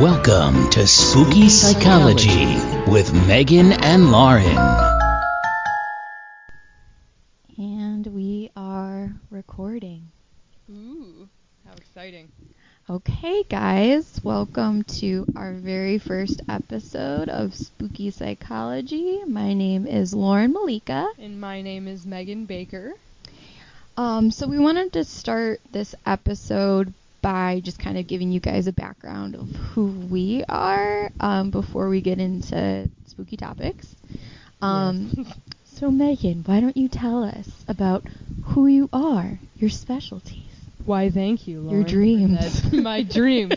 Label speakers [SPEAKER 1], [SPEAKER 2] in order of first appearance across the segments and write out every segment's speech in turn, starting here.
[SPEAKER 1] Welcome to Spooky Psychology with Megan and Lauren.
[SPEAKER 2] And we are recording.
[SPEAKER 3] Ooh, how exciting.
[SPEAKER 2] Okay, guys, welcome to our very first episode of Spooky Psychology. My name is Lauren Malika.
[SPEAKER 3] And my name is Megan Baker.
[SPEAKER 2] Um, so, we wanted to start this episode by just kind of giving you guys a background of who we are um, before we get into spooky topics. Um, so, Megan, why don't you tell us about who you are, your specialties?
[SPEAKER 3] Why, thank you, Lauren.
[SPEAKER 2] Your dreams.
[SPEAKER 3] My dream.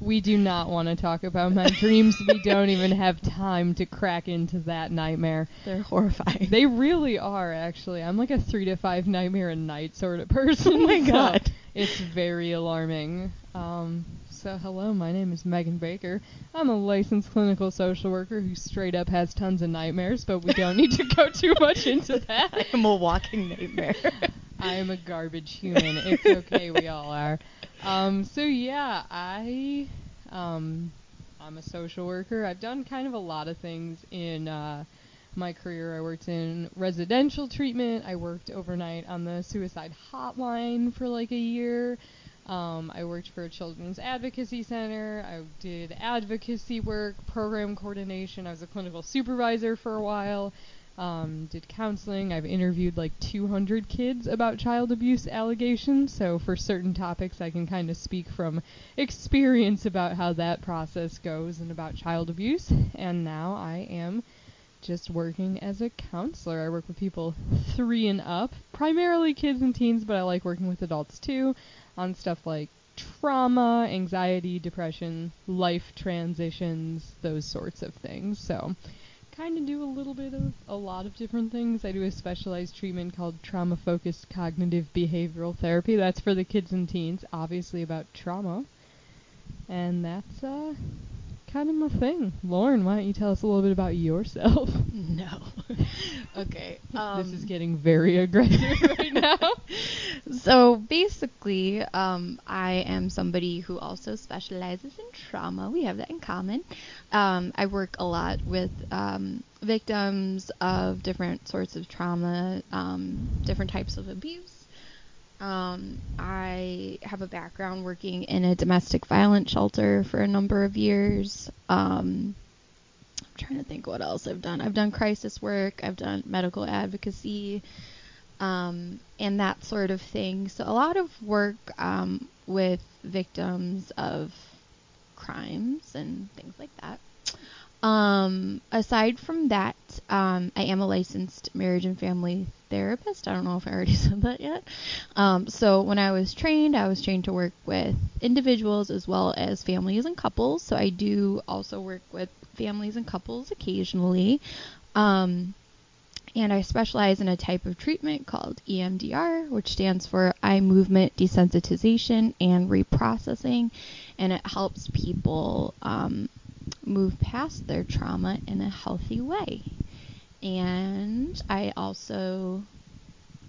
[SPEAKER 3] we do not want to talk about my dreams. We don't even have time to crack into that nightmare.
[SPEAKER 2] They're horrifying.
[SPEAKER 3] They really are, actually. I'm like a three to five nightmare a night sort of person.
[SPEAKER 2] Oh my
[SPEAKER 3] so
[SPEAKER 2] God.
[SPEAKER 3] It's very alarming. Um, so, hello, my name is Megan Baker. I'm a licensed clinical social worker who straight up has tons of nightmares, but we don't need to go too much into that.
[SPEAKER 2] I'm a walking nightmare.
[SPEAKER 3] I am a garbage human. It's okay, we all are. Um, so yeah, I um, I'm a social worker. I've done kind of a lot of things in uh, my career. I worked in residential treatment. I worked overnight on the suicide hotline for like a year. Um, I worked for a children's advocacy center. I did advocacy work, program coordination. I was a clinical supervisor for a while um, did counseling. I've interviewed like 200 kids about child abuse allegations, so for certain topics, I can kind of speak from experience about how that process goes and about child abuse. And now I am just working as a counselor. I work with people three and up, primarily kids and teens, but I like working with adults too on stuff like trauma, anxiety, depression, life transitions, those sorts of things. So, kind of do a little bit of a lot of different things. I do a specialized treatment called trauma focused cognitive behavioral therapy. That's for the kids and teens, obviously about trauma. And that's uh kind of my thing. Lauren, why don't you tell us a little bit about yourself?
[SPEAKER 2] no. okay.
[SPEAKER 3] this is getting very aggressive right now.
[SPEAKER 2] So basically, um, I am somebody who also specializes in trauma. We have that in common. Um, I work a lot with um, victims of different sorts of trauma, um, different types of abuse. Um, I have a background working in a domestic violence shelter for a number of years. Um, I'm trying to think what else I've done. I've done crisis work. I've done medical advocacy um, and that sort of thing. So a lot of work um, with victims of crimes and things like that. Um, aside from that, um, I am a licensed marriage and family therapist. I don't know if I already said that yet. Um, so when I was trained, I was trained to work with individuals as well as families and couples. So I do also work with families and couples occasionally. Um, and I specialize in a type of treatment called EMDR, which stands for eye movement desensitization and reprocessing, and it helps people um, move past their trauma in a healthy way. And I also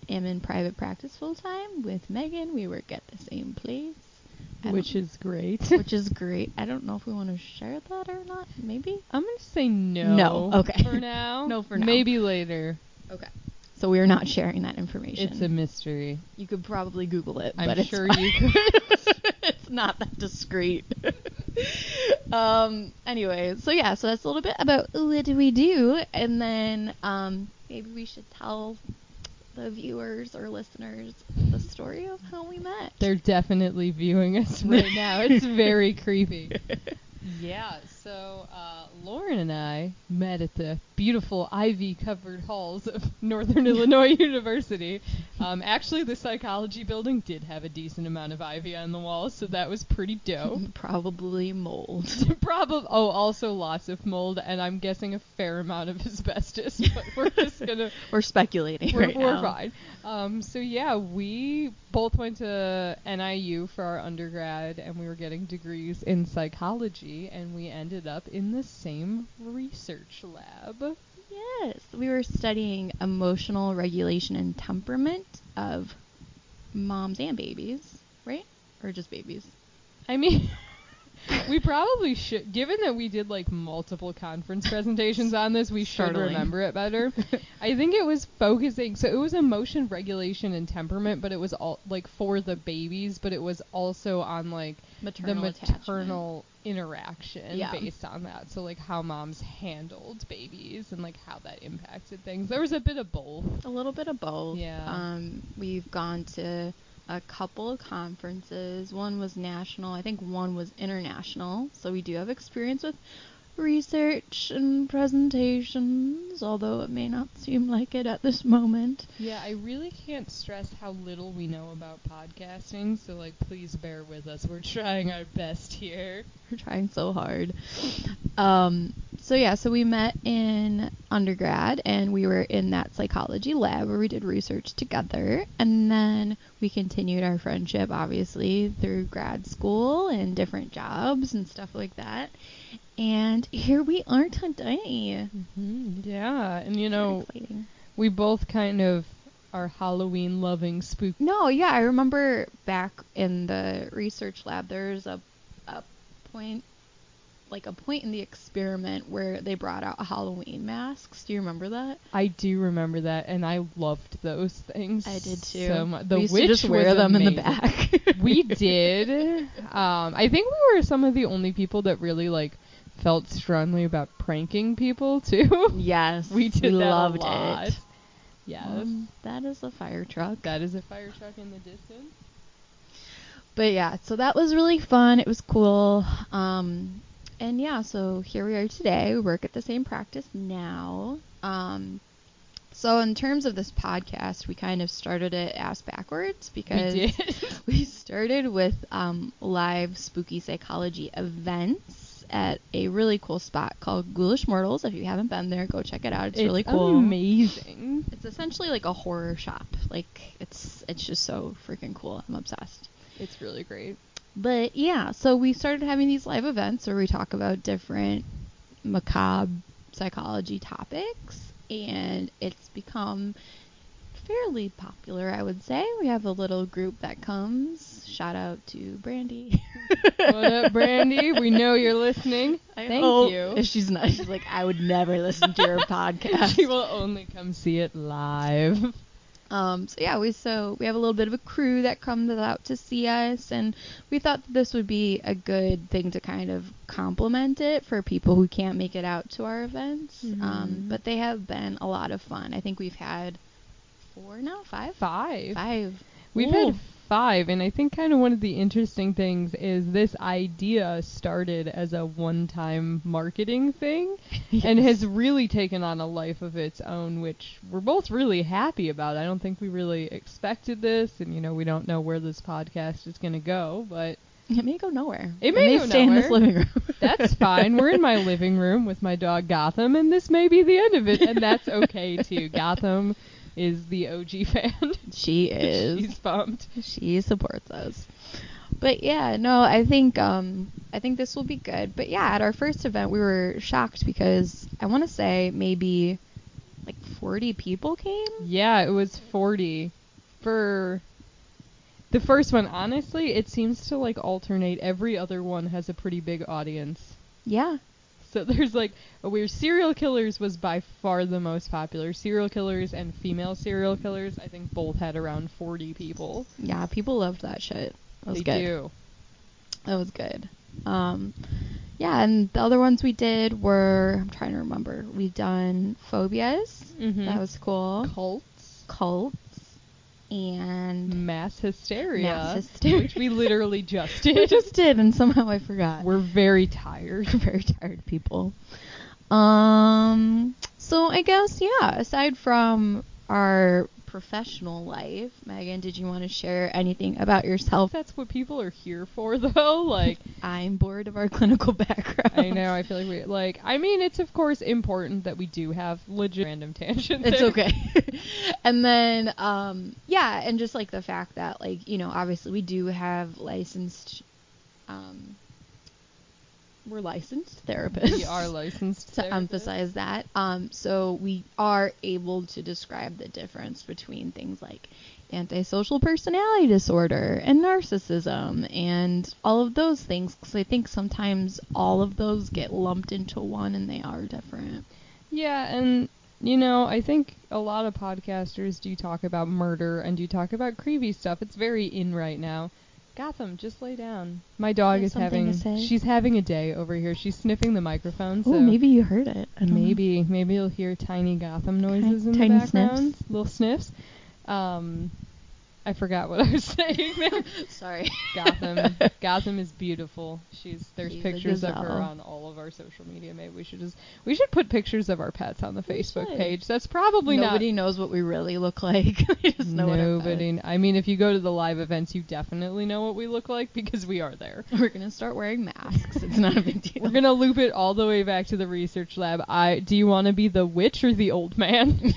[SPEAKER 2] am in private practice full time with Megan. We work at the same place. I
[SPEAKER 3] Which is great.
[SPEAKER 2] which is great. I don't know if we want to share that or not. Maybe.
[SPEAKER 3] I'm going to say no.
[SPEAKER 2] No, okay.
[SPEAKER 3] For now.
[SPEAKER 2] No, for now.
[SPEAKER 3] Maybe later.
[SPEAKER 2] Okay. So we are not sharing that information.
[SPEAKER 3] It's a mystery.
[SPEAKER 2] You could probably Google it,
[SPEAKER 3] I'm
[SPEAKER 2] but it's
[SPEAKER 3] sure
[SPEAKER 2] fine.
[SPEAKER 3] you could.
[SPEAKER 2] it's not that discreet. um. Anyway, so yeah, so that's a little bit about what do we do, and then um, maybe we should tell the viewers or listeners the story of how we met.
[SPEAKER 3] They're definitely viewing us right now. It's very creepy. Yeah, so uh, Lauren and I met at the beautiful ivy covered halls of Northern Illinois University. Um, actually, the psychology building did have a decent amount of ivy on the walls, so that was pretty dope.
[SPEAKER 2] Probably mold.
[SPEAKER 3] Probably, oh, also lots of mold, and I'm guessing a fair amount of asbestos, but we're just gonna
[SPEAKER 2] We're speculating
[SPEAKER 3] we're,
[SPEAKER 2] right
[SPEAKER 3] we're
[SPEAKER 2] now.
[SPEAKER 3] fine. Um, so yeah, we both went to NIU for our undergrad, and we were getting degrees in psychology, and we ended up in the same research lab.
[SPEAKER 2] Yes, we were studying emotional regulation and temperament of moms and babies, right? Or just babies?
[SPEAKER 3] I mean, we probably should, given that we did like multiple conference presentations on this, we should remember it better. I think it was focusing, so it was emotion regulation and temperament, but it was all like for the babies, but it was also on like
[SPEAKER 2] Maternal
[SPEAKER 3] the
[SPEAKER 2] attachment.
[SPEAKER 3] maternal interaction
[SPEAKER 2] Yeah.
[SPEAKER 3] based on that. So like how moms handled babies and like how that impacted things. There was a bit of both.
[SPEAKER 2] A little bit of both.
[SPEAKER 3] Yeah.
[SPEAKER 2] Um, we've gone to a couple of conferences. One was national. I think one was international. So we do have experience with research and presentations, although it may not seem like it at this moment.
[SPEAKER 3] Yeah, I really can't stress how little we know about podcasting, so like please bear with us. We're trying our best here.
[SPEAKER 2] We're trying so hard. Um, so yeah, so we met in undergrad and we were in that psychology lab where we did research together and then we continued our friendship obviously through grad school and different jobs and stuff like that. And here we are today.
[SPEAKER 3] Mm-hmm. Yeah, and you know, we both kind of are Halloween loving spook.
[SPEAKER 2] No, yeah, I remember back in the research lab there's a a point like a point in the experiment where they brought out Halloween masks. Do you remember that?
[SPEAKER 3] I do remember that, and I loved those things.
[SPEAKER 2] I did too.
[SPEAKER 3] So much. The
[SPEAKER 2] we used
[SPEAKER 3] witch
[SPEAKER 2] to just wear them in the back.
[SPEAKER 3] we did. Um, I think we were some of the only people that really like felt strongly about pranking people too.
[SPEAKER 2] Yes,
[SPEAKER 3] we did
[SPEAKER 2] loved it.
[SPEAKER 3] Yes.
[SPEAKER 2] Um, that is a fire truck.
[SPEAKER 3] that is a fire truck in the distance.
[SPEAKER 2] But yeah, so that was really fun. It was cool. Um, and yeah, so here we are today. We work at the same practice now. Um, so in terms of this podcast, we kind of started it ass backwards because
[SPEAKER 3] we
[SPEAKER 2] we started with um, live spooky psychology events at a really cool spot called Ghoulish Mortals. If you haven't been there, go check it out. It's, really cool.
[SPEAKER 3] Amazing.
[SPEAKER 2] It's essentially like a horror shop. Like it's it's just so freaking cool. I'm obsessed.
[SPEAKER 3] It's really great.
[SPEAKER 2] But yeah, so we started having these live events where we talk about different macabre psychology topics, and it's become fairly popular, I would say. We have a little group that comes. Shout out to Brandy.
[SPEAKER 3] What up, Brandy? We know you're listening.
[SPEAKER 2] I
[SPEAKER 3] Thank
[SPEAKER 2] hope-
[SPEAKER 3] you.
[SPEAKER 2] If she's not, she's like, I would never listen to your podcast.
[SPEAKER 3] she will only come see it live.
[SPEAKER 2] Um, so yeah, we so we have a little bit of a crew that comes out to see us, and we thought that this would be a good thing to kind of complement it for people who can't make it out to our events. Um,
[SPEAKER 3] Mhm.
[SPEAKER 2] but they have been a lot of fun. I think we've had four now, five,
[SPEAKER 3] Five.
[SPEAKER 2] five.
[SPEAKER 3] We've
[SPEAKER 2] Ooh.
[SPEAKER 3] had five, and I think kind of one of the interesting things is this idea started as a one-time marketing thing, and has really taken on a life of its own, which we're both really happy about. I don't think we really expected this, and you know, we don't know where this podcast is going to go, but
[SPEAKER 2] It may go nowhere.
[SPEAKER 3] It may go
[SPEAKER 2] stay in this living room.
[SPEAKER 3] that's fine. We're in my living room with my dog Gotham, and this may be the end of it, and that's okay too. Gotham is the OG fan.
[SPEAKER 2] She is.
[SPEAKER 3] She's pumped.
[SPEAKER 2] she supports us. But yeah, no, I think um I think this will be good. But yeah, at our first event we were shocked because I want to say maybe like 40 people came.
[SPEAKER 3] Yeah, it was 40 for the first one. Honestly, it seems to like alternate. Every other one has a pretty big audience.
[SPEAKER 2] Yeah.
[SPEAKER 3] So there's like a weird serial killers was by far the most popular. Serial killers and female serial killers, I think both had around 40 people.
[SPEAKER 2] Yeah, people loved that shit. That was
[SPEAKER 3] they
[SPEAKER 2] good.
[SPEAKER 3] do.
[SPEAKER 2] That was good. Um yeah, and the other ones we did were I'm trying to remember. We've done phobias.
[SPEAKER 3] Mhm.
[SPEAKER 2] That was cool.
[SPEAKER 3] Cults,
[SPEAKER 2] Cults and
[SPEAKER 3] mass hysteria,
[SPEAKER 2] Mass hysteria.
[SPEAKER 3] which we literally just
[SPEAKER 2] we
[SPEAKER 3] did.
[SPEAKER 2] just did and somehow I forgot.
[SPEAKER 3] We're very tired.
[SPEAKER 2] very tired people. Um, so I guess yeah. Aside from our professional life, Megan, did you want to share anything about yourself?
[SPEAKER 3] That's what people are here for, though. Like,
[SPEAKER 2] I'm bored of our clinical background.
[SPEAKER 3] I know. I feel like we like. I mean, it's of course important that we do have legit random tangents.
[SPEAKER 2] It's okay. and then, um, yeah, and just like the fact that, like, you know, obviously we do have licensed, um, we're licensed therapists.
[SPEAKER 3] We are licensed
[SPEAKER 2] to
[SPEAKER 3] therapists.
[SPEAKER 2] emphasize that. Um, so we are able to describe the difference between things like antisocial personality disorder and narcissism and all of those things because I think sometimes all of those get lumped into one and they are different.
[SPEAKER 3] Yeah, and you know, I think a lot of podcasters do talk about murder and do talk about creepy stuff. It's very in right now. Gotham, just lay down. My dog is
[SPEAKER 2] something
[SPEAKER 3] having
[SPEAKER 2] to say?
[SPEAKER 3] she's having a day over here. She's sniffing the microphone, so
[SPEAKER 2] oh, maybe you heard it. I don't know.
[SPEAKER 3] maybe maybe you'll hear tiny Gotham noises in the
[SPEAKER 2] tiny
[SPEAKER 3] background,
[SPEAKER 2] sniffs.
[SPEAKER 3] little sniffs. Um, I forgot what I was saying there.
[SPEAKER 2] Sorry.
[SPEAKER 3] Gotham. Gotham is beautiful. She's there's
[SPEAKER 2] She's
[SPEAKER 3] pictures of her on all of our social media. Maybe we should just we should put pictures of our pets on the
[SPEAKER 2] We
[SPEAKER 3] Facebook
[SPEAKER 2] should.
[SPEAKER 3] page. That's probably
[SPEAKER 2] Nobody knows what we really look like. we just know
[SPEAKER 3] not
[SPEAKER 2] what our
[SPEAKER 3] nobody. I mean, if you go to the live events, you definitely know what we look like because we are there.
[SPEAKER 2] We're gonna start wearing masks. It's not a big deal.
[SPEAKER 3] We're gonna loop it all the way back to the research lab. I do you want to be the witch or the old man?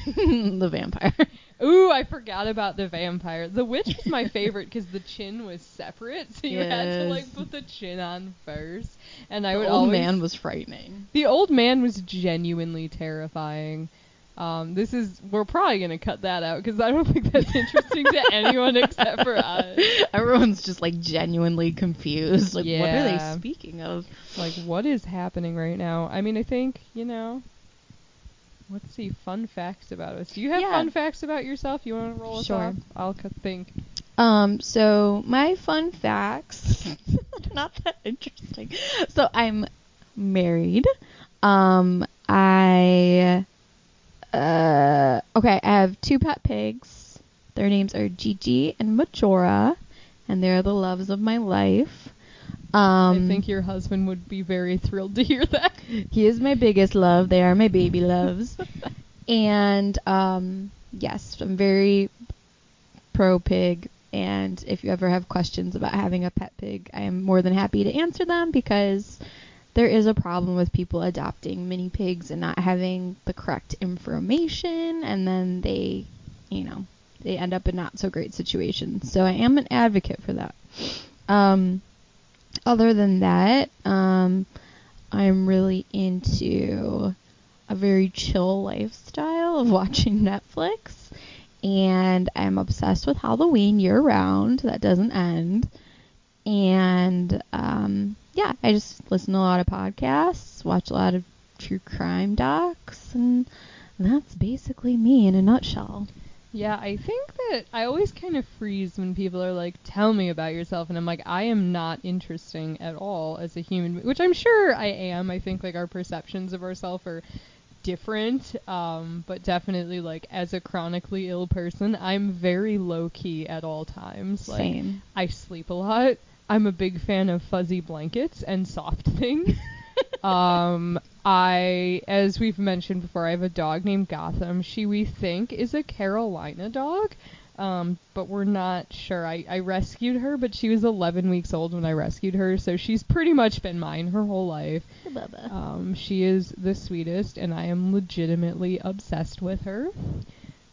[SPEAKER 2] the vampire.
[SPEAKER 3] Ooh, I forgot about the vampire. The witch was my favorite because the chin was separate, so you had to like put the chin on first. And I
[SPEAKER 2] The
[SPEAKER 3] would
[SPEAKER 2] old
[SPEAKER 3] always
[SPEAKER 2] man was frightening.
[SPEAKER 3] The old man was genuinely terrifying. Um, this is we're probably gonna cut that out because I don't think that's interesting to anyone except for us.
[SPEAKER 2] Everyone's just like genuinely confused. Like, what are they speaking of?
[SPEAKER 3] Like, what is happening right now? I mean, I think you know. Let's see, fun facts about us. Do you have
[SPEAKER 2] Yeah.
[SPEAKER 3] fun facts about yourself? You want to roll us
[SPEAKER 2] Sure.
[SPEAKER 3] off? I'll think.
[SPEAKER 2] Um, so my fun facts, not that interesting. So I'm married. Um, I, uh, okay, I have two pet pigs. Their names are Gigi and Majora, and they're the loves of my life. Um,
[SPEAKER 3] I think your husband would be very thrilled to hear that.
[SPEAKER 2] He is my biggest love. They are my baby loves. and um, yes, I'm very pro pig. And if you ever have questions about having a pet pig, I am more than happy to answer them because there is a problem with people adopting mini pigs and not having the correct information, and then they, you know, they end up in not so great situations. So I am an advocate for that. Um, other than that, um, I'm really into a very chill lifestyle of watching Netflix. And I'm obsessed with Halloween year round. That doesn't end. And um, yeah, I just listen to a lot of podcasts, watch a lot of true crime docs, and that's basically me in a nutshell.
[SPEAKER 3] Yeah, I think that I always kind of freeze when people are like, "Tell me about yourself," and I'm like, I am not interesting at all as a human, be- which I'm sure I am. I think like our perceptions of ourselves are different, um, but definitely like as a chronically ill person, I'm very low key at all times. Like
[SPEAKER 2] Same.
[SPEAKER 3] I sleep a lot. I'm a big fan of fuzzy blankets and soft things. Um, I, as we've mentioned before, I have a dog named Gotham. She, we think, is a Carolina dog, um, but we're not sure. I, I rescued her, but she was 11 weeks old when I rescued her, so she's pretty much been mine her whole life.
[SPEAKER 2] Bubba.
[SPEAKER 3] Um, she is the sweetest, and I am legitimately obsessed with her.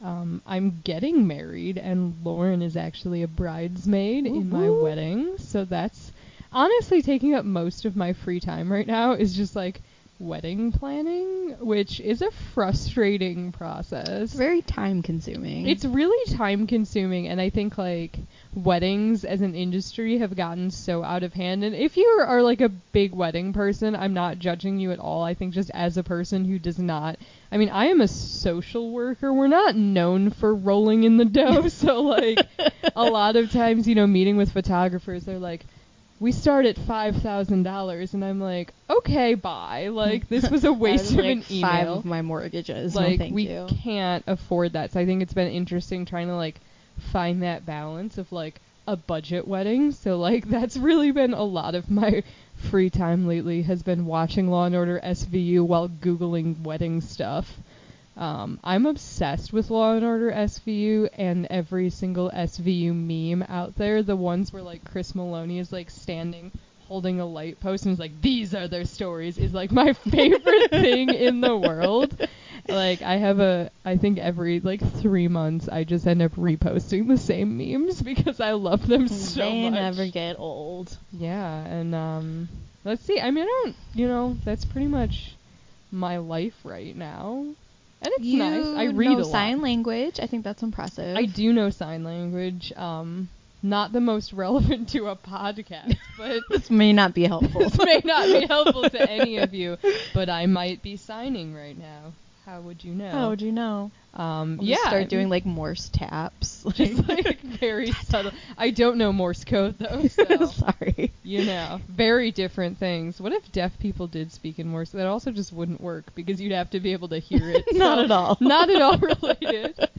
[SPEAKER 3] Um, I'm getting married, and Lauren is actually a bridesmaid in my wedding, so that's honestly taking up most of my free time right now. Is just like wedding planning, which is a frustrating process.
[SPEAKER 2] Very time consuming.
[SPEAKER 3] It's really time consuming, and I think like weddings as an industry have gotten so out of hand. And if you are like a big wedding person, I'm not judging you at all. I think just as a person who does not, I mean, I am a social worker. We're not known for rolling in the dough, so like a lot of times, you know, meeting with photographers, they're like. We start at five thousand dollars, and I'm like, okay, bye. Like this was a waste
[SPEAKER 2] was,
[SPEAKER 3] of
[SPEAKER 2] like,
[SPEAKER 3] an email
[SPEAKER 2] Five of my mortgages.
[SPEAKER 3] like
[SPEAKER 2] no, thank
[SPEAKER 3] we
[SPEAKER 2] you.
[SPEAKER 3] can't afford that. So I think it's been interesting trying to like find that balance of like a budget wedding. So like that's really been a lot of my free time lately has been watching Law and Order SVU while googling wedding stuff. Um, I'm obsessed with Law and Order SVU and every single SVU meme out there. The ones where like Chris Meloni is like standing holding a light post and is like, "These are their stories," is like my favorite thing in the world. Like I have a, I think every like three months I just end up reposting the same memes because I love them so
[SPEAKER 2] they
[SPEAKER 3] much.
[SPEAKER 2] They never get old.
[SPEAKER 3] Yeah, and um, let's see. I mean, I don't, you know, that's pretty much my life right now, and it's
[SPEAKER 2] you
[SPEAKER 3] nice. I read
[SPEAKER 2] know
[SPEAKER 3] a lot.
[SPEAKER 2] sign language. I think that's impressive.
[SPEAKER 3] I do know sign language. Um, not the most relevant to a podcast, but
[SPEAKER 2] this may not be helpful.
[SPEAKER 3] this may not be helpful to any of you. But I might be signing right now. How would you know?
[SPEAKER 2] How would you know?
[SPEAKER 3] Um,
[SPEAKER 2] We'll
[SPEAKER 3] yeah, I
[SPEAKER 2] start doing like Morse taps.
[SPEAKER 3] just like very subtle. I don't know Morse code though, so
[SPEAKER 2] Sorry.
[SPEAKER 3] you know, very different things. What if deaf people did speak in Morse? That also just wouldn't work because you'd have to be able to hear it.
[SPEAKER 2] Not
[SPEAKER 3] so
[SPEAKER 2] at all.
[SPEAKER 3] Not at all related.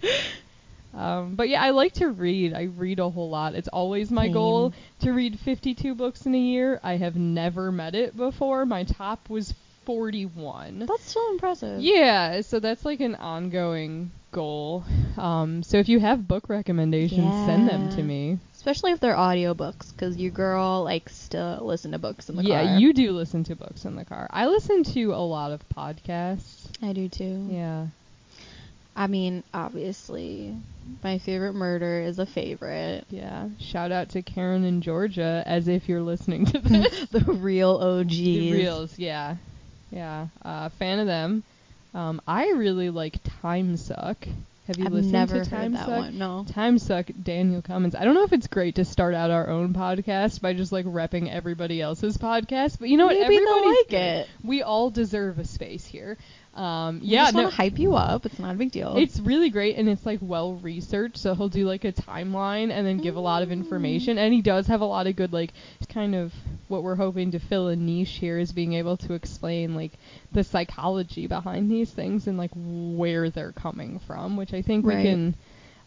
[SPEAKER 3] Um, but yeah, I like to read. I read a whole lot. It's always my goal to read 52 books in a year. I have never met it before. My top was 41.
[SPEAKER 2] That's so impressive.
[SPEAKER 3] Yeah, so that's like an ongoing goal. Um, so if you have book recommendations, send them to me.
[SPEAKER 2] Especially if they're audiobooks, because your girl likes to listen to books in the
[SPEAKER 3] yeah,
[SPEAKER 2] car.
[SPEAKER 3] Yeah, you do listen to books in the car. I listen to a lot of podcasts.
[SPEAKER 2] I do too.
[SPEAKER 3] Yeah.
[SPEAKER 2] I mean, obviously, my favorite murder is a favorite.
[SPEAKER 3] Yeah. Shout out to Karen in Georgia as if you're listening to this.
[SPEAKER 2] the real OGs.
[SPEAKER 3] The reels, yeah. Yeah. Uh, fan of them. Um, I really like Time Suck. Have you
[SPEAKER 2] I've
[SPEAKER 3] listened
[SPEAKER 2] never
[SPEAKER 3] to Time
[SPEAKER 2] heard that
[SPEAKER 3] Suck?
[SPEAKER 2] one. No.
[SPEAKER 3] Time Suck, Daniel Cummins. I don't know if it's great to start out our own podcast by just like repping everybody else's podcast, but you know what?
[SPEAKER 2] Maybe they'll
[SPEAKER 3] Everybody's
[SPEAKER 2] like
[SPEAKER 3] good.
[SPEAKER 2] it.
[SPEAKER 3] We all deserve a space here. Um,
[SPEAKER 2] We
[SPEAKER 3] yeah,
[SPEAKER 2] just
[SPEAKER 3] no,
[SPEAKER 2] want to hype you up. It's not a big deal.
[SPEAKER 3] it's really great and it's like well researched. So he'll do like a timeline and then give a lot of information. And he does have a lot of good like kind of what we're hoping to fill a niche here is being able to explain like the psychology behind these things and like where they're coming from, which I think we can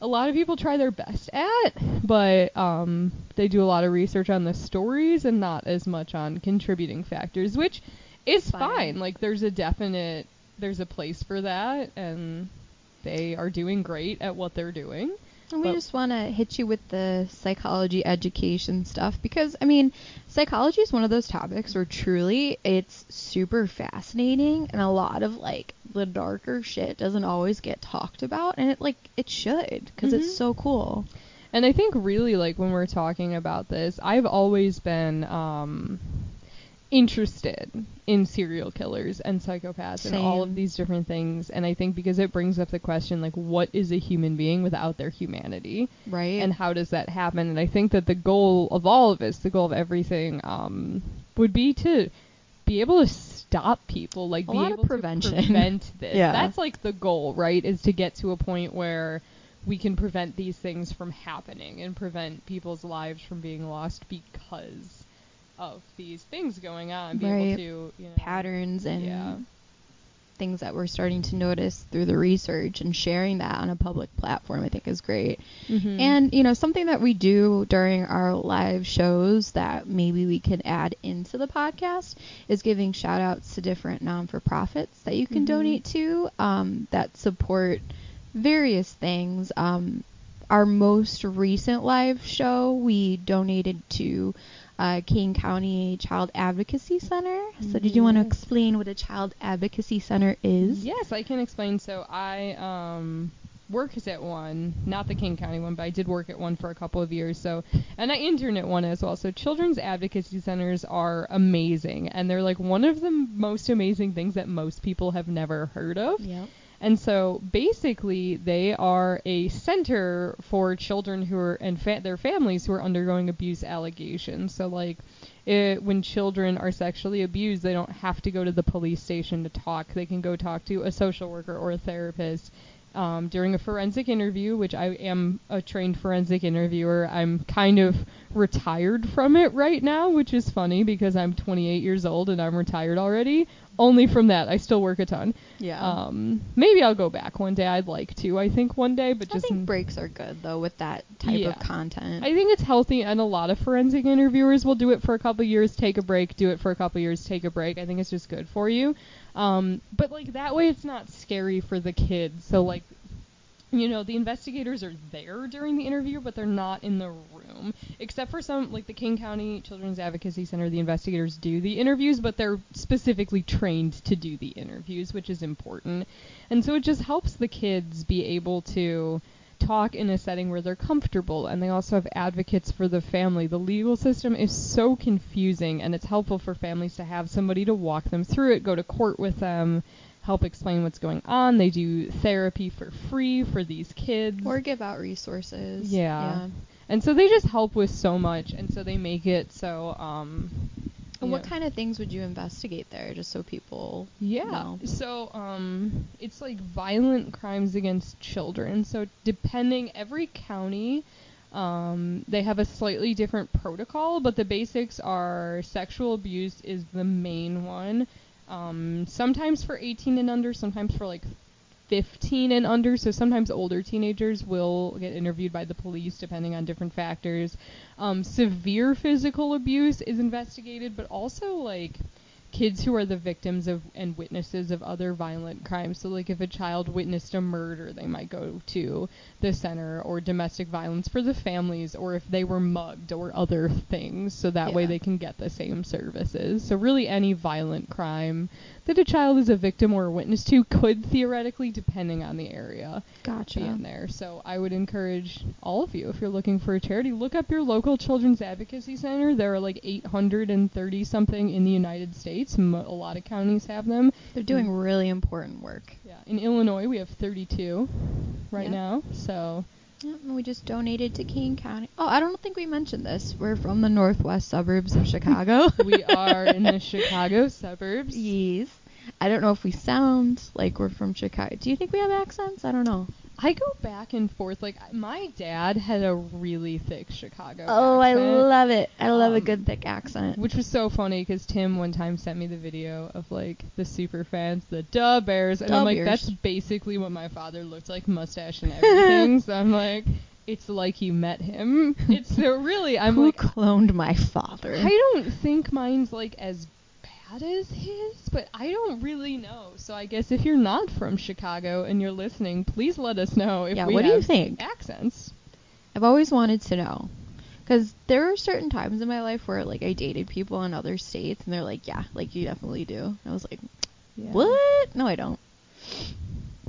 [SPEAKER 3] a lot of people try their best at, but um, they do a lot of research on the stories and not as much on contributing factors, which is
[SPEAKER 2] Fine.
[SPEAKER 3] fine. Like there's a definite there's a place for that and they are doing great at what they're doing.
[SPEAKER 2] And we
[SPEAKER 3] But-
[SPEAKER 2] just want to hit you with the psychology education stuff because, I mean, psychology is one of those topics where truly it's super fascinating and a lot of like the darker shit doesn't always get talked about and it like it should because
[SPEAKER 3] Mhm.
[SPEAKER 2] it's so cool.
[SPEAKER 3] And I think really like when we're talking about this, I've always been um interested in serial killers and psychopaths and all of these different things and I think because it brings up the question like what is a human being without their humanity
[SPEAKER 2] Right?
[SPEAKER 3] and how does that happen and I think that the goal of all of this the goal of everything um would be to be able to stop people like
[SPEAKER 2] A
[SPEAKER 3] be able
[SPEAKER 2] prevention.
[SPEAKER 3] to prevent this
[SPEAKER 2] Yeah.
[SPEAKER 3] that's like the goal right is to get to a point where we can prevent these things from happening and prevent people's lives from being lost because of these things going on be able to you know
[SPEAKER 2] patterns and
[SPEAKER 3] yeah
[SPEAKER 2] things that we're starting to notice through the research and sharing that on a public platform I think is great.
[SPEAKER 3] Mhm.
[SPEAKER 2] And you know something that we do during our live shows that maybe we could add into the podcast is giving shout outs to different non for profits that you can
[SPEAKER 3] Mhm.
[SPEAKER 2] donate to um, that support various things. Um, our most recent live show we donated to uh, Kane County Child Advocacy Center. So did you want to explain what a Child Advocacy Center is?
[SPEAKER 3] Yes, I can explain. So I um worked at one, not the Kane County one, but I did work at one for a couple of years. So and I interned at one as well. So children's advocacy centers are amazing and they're like one of the most amazing things that most people have never heard of.
[SPEAKER 2] Yep.
[SPEAKER 3] And so basically, they are a center for children who are and fa- their families who are undergoing abuse allegations. So like, it, when children are sexually abused, they don't have to go to the police station to talk. They can go talk to a social worker or a therapist. Um, during a forensic interview, which I am a trained forensic interviewer, I'm kind of retired from it right now, which is funny because I'm 28 years old and I'm retired already. Only from that, I still work a ton.
[SPEAKER 2] Yeah.
[SPEAKER 3] Um, maybe I'll go back one day. I'd like to. I think one day, but
[SPEAKER 2] I
[SPEAKER 3] just
[SPEAKER 2] think breaks are good though with that type
[SPEAKER 3] Yeah.
[SPEAKER 2] of content.
[SPEAKER 3] I think it's healthy, and a lot of forensic interviewers will do it for a couple years, take a break, do it for a couple years, take a break. I think it's just good for you. Um, but like that way, it's not scary for the kids. So like, you know, the investigators are there during the interview, but they're not in the room, except for some like the Kane County Children's Advocacy Center. The investigators do the interviews, but they're specifically trained to do the interviews, which is important. And so it just helps the kids be able to talk in a setting where they're comfortable and they also have advocates for the family. The legal system is so confusing and it's helpful for families to have somebody to walk them through it, go to court with them, help explain what's going on. They do therapy for free for these kids.
[SPEAKER 2] Or give out resources.
[SPEAKER 3] Yeah. and so they just help with so much and so they make it so um
[SPEAKER 2] And what kind of things would you investigate there, just so people
[SPEAKER 3] Yeah.
[SPEAKER 2] know?
[SPEAKER 3] So, um, it's like violent crimes against children. So, depending every county, um, they have a slightly different protocol, but the basics are sexual abuse is the main one. Um, sometimes for 18 and under, sometimes for like 15 and under. So sometimes older teenagers will get interviewed by the police depending on different factors. Um, severe physical abuse is investigated, but also like kids who are the victims of and witnesses of other violent crimes. So like if a child witnessed a murder, they might go to the center or domestic violence for the families or if they were mugged or other things so that way they can get the same services. So really any violent crime that a child is a victim or a witness to could theoretically depending on the area
[SPEAKER 2] Gotcha.
[SPEAKER 3] be in there. So I would encourage all of you, if you're looking for a charity, look up your local children's advocacy center. There are like 830 something in the United States. Mo- a lot of counties have them.
[SPEAKER 2] They're doing really important work.
[SPEAKER 3] Yeah, in Illinois we have 32 right now. So
[SPEAKER 2] we just donated to Kane County. Oh, I don't think we mentioned this. We're from the northwest suburbs of Chicago.
[SPEAKER 3] we are in the Chicago suburbs.
[SPEAKER 2] Yes. I don't know if we sound like we're from Chicago. Do you think we have accents? I don't know.
[SPEAKER 3] I go back and forth. Like my dad had a really thick Chicago.
[SPEAKER 2] Oh, I love it. I love a
[SPEAKER 3] Um,
[SPEAKER 2] good thick accent.
[SPEAKER 3] Which was so funny because Tim one time sent me the video of like the super fans, the Duh Bears, and
[SPEAKER 2] Duh
[SPEAKER 3] I'm like,
[SPEAKER 2] Bears.
[SPEAKER 3] that's basically what my father looked like, mustache and everything. so I'm like, it's like you met him. It's so really, I'm
[SPEAKER 2] Who
[SPEAKER 3] like,
[SPEAKER 2] cloned my father?
[SPEAKER 3] I don't think mine's like as bad as his, but I don't really know. So I guess if you're not from Chicago and you're listening, please let us know if
[SPEAKER 2] Yeah,
[SPEAKER 3] we
[SPEAKER 2] what do you think?
[SPEAKER 3] accents.
[SPEAKER 2] I've always wanted to know. Because there were certain times in my life where like I dated people in other states and they're like, yeah, like you definitely do. I was like,
[SPEAKER 3] Yeah.
[SPEAKER 2] what? No, I don't.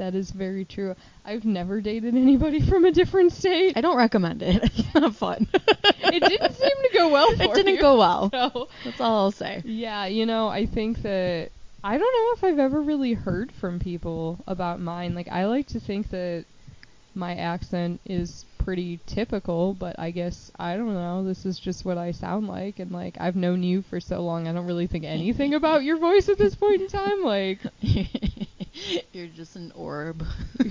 [SPEAKER 3] That is very true. I've never dated anybody from a different state.
[SPEAKER 2] I don't recommend it. It's not fun.
[SPEAKER 3] it didn't seem to go well for me.
[SPEAKER 2] It didn't
[SPEAKER 3] you,
[SPEAKER 2] go well.
[SPEAKER 3] So,
[SPEAKER 2] That's all I'll say.
[SPEAKER 3] yeah, you know, I think that I don't know if I've ever really heard from people about mine. Like I like to think that my accent is pretty typical, but I guess I don't know. This is just what I sound like and like I've known you for so long. I don't really think anything about your voice at this point in time. Like
[SPEAKER 2] You're just an orb.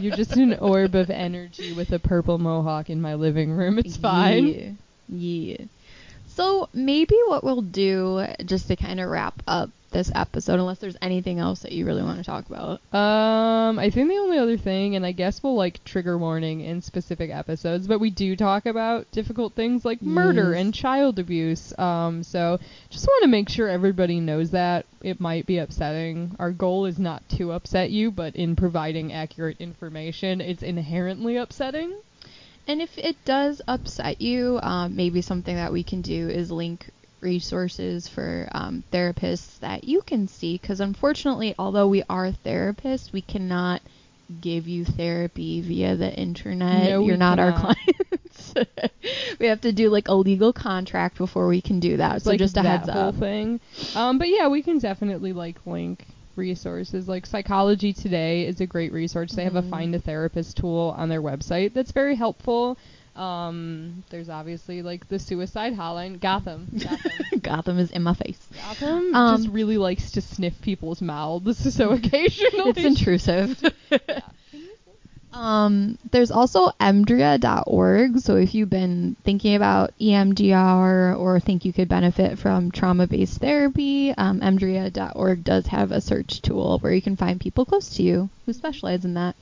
[SPEAKER 3] you're just an orb of energy with a purple mohawk in my living room. It's fine.
[SPEAKER 2] Yeah. Yeah. So maybe what we'll do, just to kind of wrap up this episode, unless there's anything else that you really want to talk about.
[SPEAKER 3] Um, I think the only other thing, and I guess we'll like trigger warning in specific episodes, but we do talk about difficult things like murder and child abuse. Um, so just want to make sure everybody knows that it might be upsetting. Our goal is not to upset you, but in providing accurate information, it's inherently upsetting.
[SPEAKER 2] And if it does upset you, um, maybe something that we can do is link resources for um, therapists that you can see. Because unfortunately, although we are therapists, we cannot give you therapy via the internet.
[SPEAKER 3] No,
[SPEAKER 2] You're not our clients. we have to do like a legal contract before we can do that. So
[SPEAKER 3] like
[SPEAKER 2] just a heads up.
[SPEAKER 3] thing. Um, but yeah, we can definitely like link resources. Like Psychology Today is a great resource. They have a
[SPEAKER 2] Mhm.
[SPEAKER 3] find a therapist tool on their website that's very helpful. Um, there's obviously like the suicide hotline, Gotham. Gotham.
[SPEAKER 2] Gotham is in my face.
[SPEAKER 3] Gotham
[SPEAKER 2] Um,
[SPEAKER 3] just really likes to sniff people's mouths, so occasionally
[SPEAKER 2] It's intrusive. Um, there's also emdria.org. So if you've been thinking about EMDR or think you could benefit from trauma-based therapy, um, emdria.org does have a search tool where you can find people close to you who specialize in that.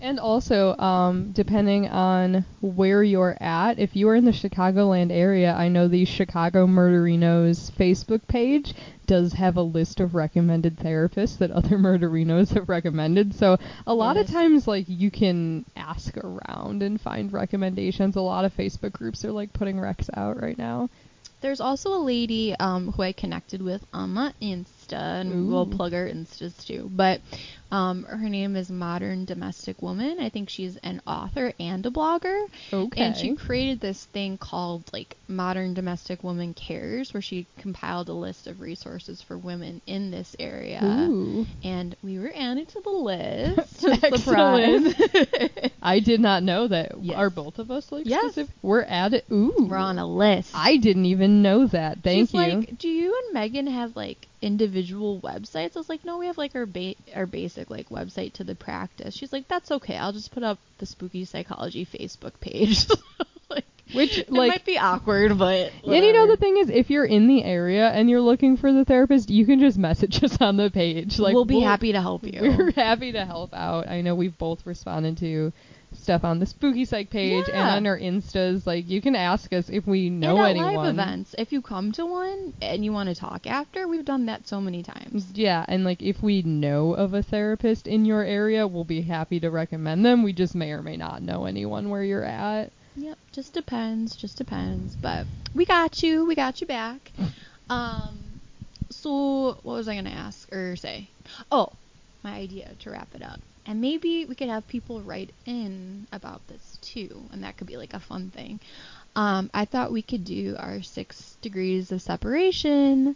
[SPEAKER 3] And also, um, depending on where you're at, if you are in the Chicagoland area, I know the Chicago Murderinos Facebook page does have a list of recommended therapists that other murderinos have recommended. So a lot of times, like you can ask around and find recommendations. A lot of Facebook groups are like putting recs out right now.
[SPEAKER 2] There's also a lady um, who I connected with on my Insta, and we'll plug her Instas too. But Um, her name is Modern Domestic Woman. I think she's an author and a blogger.
[SPEAKER 3] Okay.
[SPEAKER 2] And she created this thing called like Modern Domestic Woman Cares, where she compiled a list of resources for women in this area.
[SPEAKER 3] Ooh.
[SPEAKER 2] And we were added to the list.
[SPEAKER 3] Excellent. I did not know that.
[SPEAKER 2] Yes.
[SPEAKER 3] Are both of us like
[SPEAKER 2] Yes.
[SPEAKER 3] specific? We're at. Ooh.
[SPEAKER 2] we're on a list.
[SPEAKER 3] I didn't even know that. Thank
[SPEAKER 2] She's
[SPEAKER 3] you.
[SPEAKER 2] like, do you and Megan have like individual websites? I was like, no, we have like our ba- our basic like website to the practice. She's like, that's okay. I'll just put up the spooky psychology Facebook page. like,
[SPEAKER 3] Which,
[SPEAKER 2] it
[SPEAKER 3] like-
[SPEAKER 2] might be awkward, but
[SPEAKER 3] and you know the thing is, if you're in the area and you're looking for the therapist, you can just message us on the page. Like
[SPEAKER 2] we'll be happy to help you.
[SPEAKER 3] We're happy to help out. I know we've both responded to stuff on the spooky psych page and on our instas. Like you can ask us if we
[SPEAKER 2] and
[SPEAKER 3] know
[SPEAKER 2] at
[SPEAKER 3] anyone.
[SPEAKER 2] live events, if you come to one and you want to talk after, we've done that so many times.
[SPEAKER 3] Yeah, and like if we know of a therapist in your area, we'll be happy to recommend them. We just may or may not know anyone where you're at.
[SPEAKER 2] Yep, just depends, just depends. But we got you, we got you back. Um, so what was I gonna ask or say? Oh, my idea to wrap it up, and maybe we could have people write in about this too, and that could be like a fun thing. Um, I thought we could do our six degrees of separation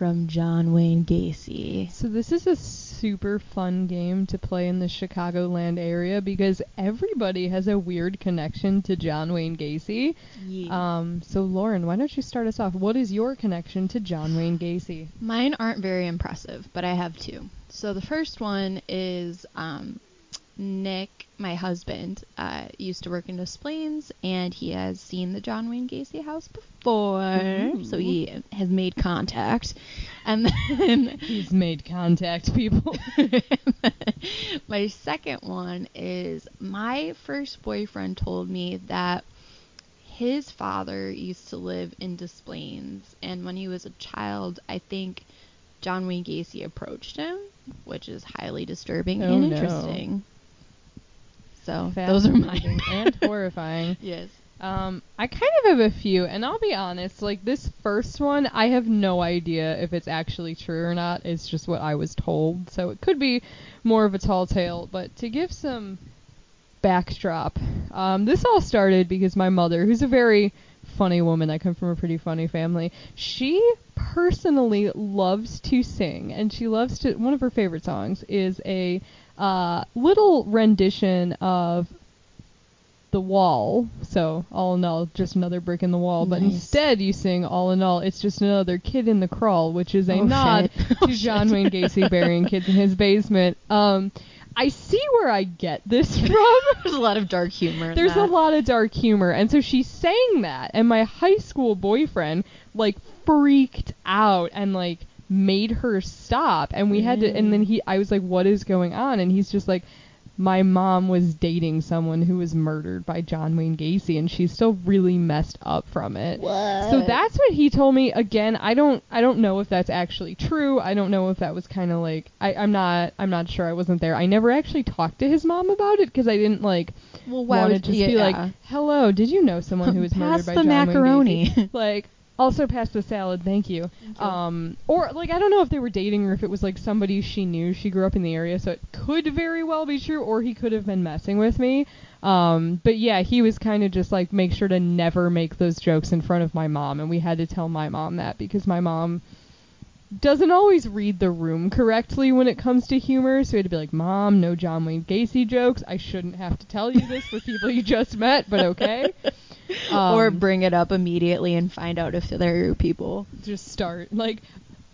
[SPEAKER 2] from John Wayne Gacy.
[SPEAKER 3] So this is a super fun game to play in the Chicagoland area because everybody has a weird connection to John Wayne Gacy.
[SPEAKER 2] Yeah.
[SPEAKER 3] Um, so Lauren, why don't you start us off? What is your connection to John Wayne Gacy?
[SPEAKER 2] Mine aren't very impressive, but I have two. So the first one is um, Nick, my husband, uh, used to work in Des Plaines, and he has seen the John Wayne Gacy house before, so he has made contact. And then
[SPEAKER 3] He's made contact, people.
[SPEAKER 2] my second one is my first boyfriend told me that his father used to live in Des Plaines, and when he was a child, I think John Wayne Gacy approached him, which is highly disturbing
[SPEAKER 3] Oh,
[SPEAKER 2] and interesting. So those are mine.
[SPEAKER 3] And horrifying.
[SPEAKER 2] yes.
[SPEAKER 3] Um, I kind of have a few, and I'll be honest, like this first one, I have no idea if it's actually true or not. It's just what I was told, so it could be more of a tall tale. But to give some backdrop, um, this all started because my mother, who's a very funny woman, I come from a pretty funny family, she personally loves to sing, and she loves to. One of her favorite songs is a uh, little rendition of the wall. So all in all, just another brick in the wall. But
[SPEAKER 2] Nice.
[SPEAKER 3] instead, you sing all in all, it's just another kid in the crawl, which is a
[SPEAKER 2] Oh,
[SPEAKER 3] nod
[SPEAKER 2] shit.
[SPEAKER 3] to
[SPEAKER 2] Oh,
[SPEAKER 3] John
[SPEAKER 2] shit.
[SPEAKER 3] Wayne Gacy burying kids in his basement. Um, I see where I get this from.
[SPEAKER 2] There's a lot of dark humor. in
[SPEAKER 3] There's a lot of dark humor, and so she sang that, and my high school boyfriend like freaked out and like made her stop, and we had to, and then he, I was like, what is going on? And he's just like, my mom was dating someone who was murdered by John Wayne Gacy, and she's still really messed up from it. What? So that's what he told me. Again, I don't I don't know if that's actually true. I don't know if that was kind of like I I'm not I'm not sure. I wasn't there. I never actually talked to his mom about it because I didn't like
[SPEAKER 2] Well, why
[SPEAKER 3] want to just
[SPEAKER 2] yeah,
[SPEAKER 3] be like, "Hello, did you know someone who was murdered by
[SPEAKER 2] the
[SPEAKER 3] John Wayne
[SPEAKER 2] macaroni."
[SPEAKER 3] Gacy?" Like also pass the salad, thank you.
[SPEAKER 2] you.
[SPEAKER 3] Um or like I don't know if they were dating or if it was like somebody she knew. She grew up in the area, so it could very well be true or he could have been messing with me. Um but yeah, he was kind of just like make sure to never make those jokes in front of my mom and we had to tell my mom that because my mom doesn't always read the room correctly when it comes to humor. So we had to be like, "Mom, no John Wayne Gacy jokes. I shouldn't have to tell you this for people you just met, but okay."
[SPEAKER 2] or
[SPEAKER 3] Um,
[SPEAKER 2] bring it up immediately and find out if they're your people.
[SPEAKER 3] just start like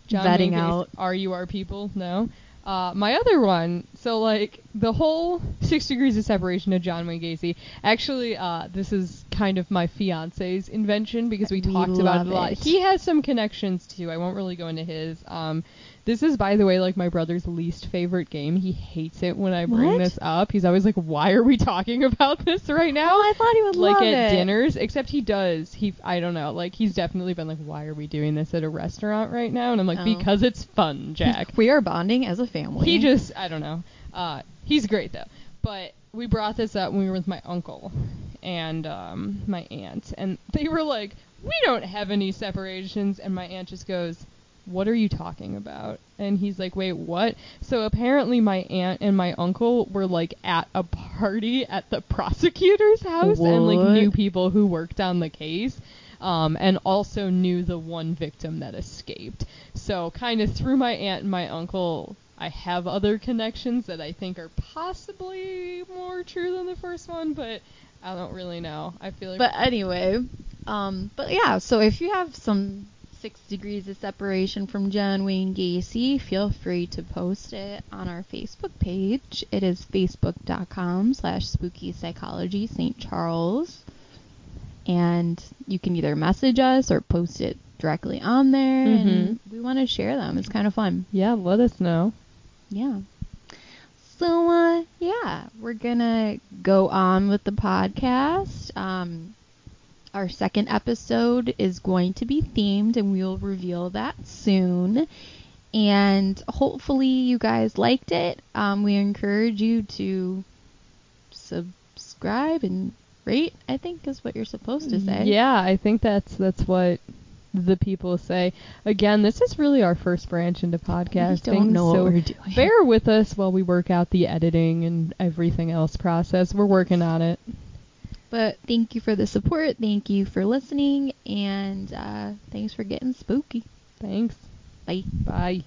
[SPEAKER 3] John
[SPEAKER 2] Vetting
[SPEAKER 3] Gacy,
[SPEAKER 2] out.
[SPEAKER 3] Are you our people? No. Uh, my other one, so like the whole six degrees of separation of John Wayne Gacy. Actually, uh, this is kind of my fiance's invention because we,
[SPEAKER 2] We
[SPEAKER 3] talked about it a lot.
[SPEAKER 2] it.
[SPEAKER 3] He has some connections too. I won't really go into his. Um, this is, by the way, like my brother's least favorite game. He hates it when I bring
[SPEAKER 2] What?
[SPEAKER 3] this up. He's always like, "Why are we talking about this right now?"
[SPEAKER 2] Oh, I thought he would
[SPEAKER 3] like
[SPEAKER 2] love
[SPEAKER 3] at
[SPEAKER 2] it.
[SPEAKER 3] dinners except he does he i don't know like he's definitely been like why are we doing this at a restaurant right now and i'm like
[SPEAKER 2] Oh.
[SPEAKER 3] because it's fun jack
[SPEAKER 2] We are bonding as a family.
[SPEAKER 3] he just i don't know uh he's great though but we brought this up when we were with my uncle and um my aunt and they were like we don't have any separations and my aunt just goes what are you talking about? And he's like, wait, what? So apparently my aunt and my uncle were like at a party at the prosecutor's house and like knew people who worked on the case. Um, and also knew the one victim that escaped. So kind of through my aunt and my uncle, I have other connections that I think are possibly more true than the first one, but I don't really know. I feel like
[SPEAKER 2] But anyway, um, but yeah, so if you have some six degrees of separation from John Wayne Gacy, feel free to post it on our Facebook page. It is facebook.com slash spooky psychology St. Charles. And you can either message us or post it directly on there. And we want to share them. It's kind of fun.
[SPEAKER 3] yeah, let us know.
[SPEAKER 2] Yeah. So uh yeah, we're gonna go on with the podcast. Um our second episode is going to be themed and we'll reveal that soon. And hopefully you guys liked it. Um we encourage you to subscribe and rate, I think is what you're supposed to say.
[SPEAKER 3] Yeah, I think that's that's what the people say. Again, this is really our first branch into podcasting.
[SPEAKER 2] don't know what we're doing.
[SPEAKER 3] Bear with us while we work out the editing and everything else process. We're working on it.
[SPEAKER 2] But thank you for the support. Thank you for listening and uh thanks for getting spooky.
[SPEAKER 3] Thanks.
[SPEAKER 2] Bye.
[SPEAKER 3] Bye.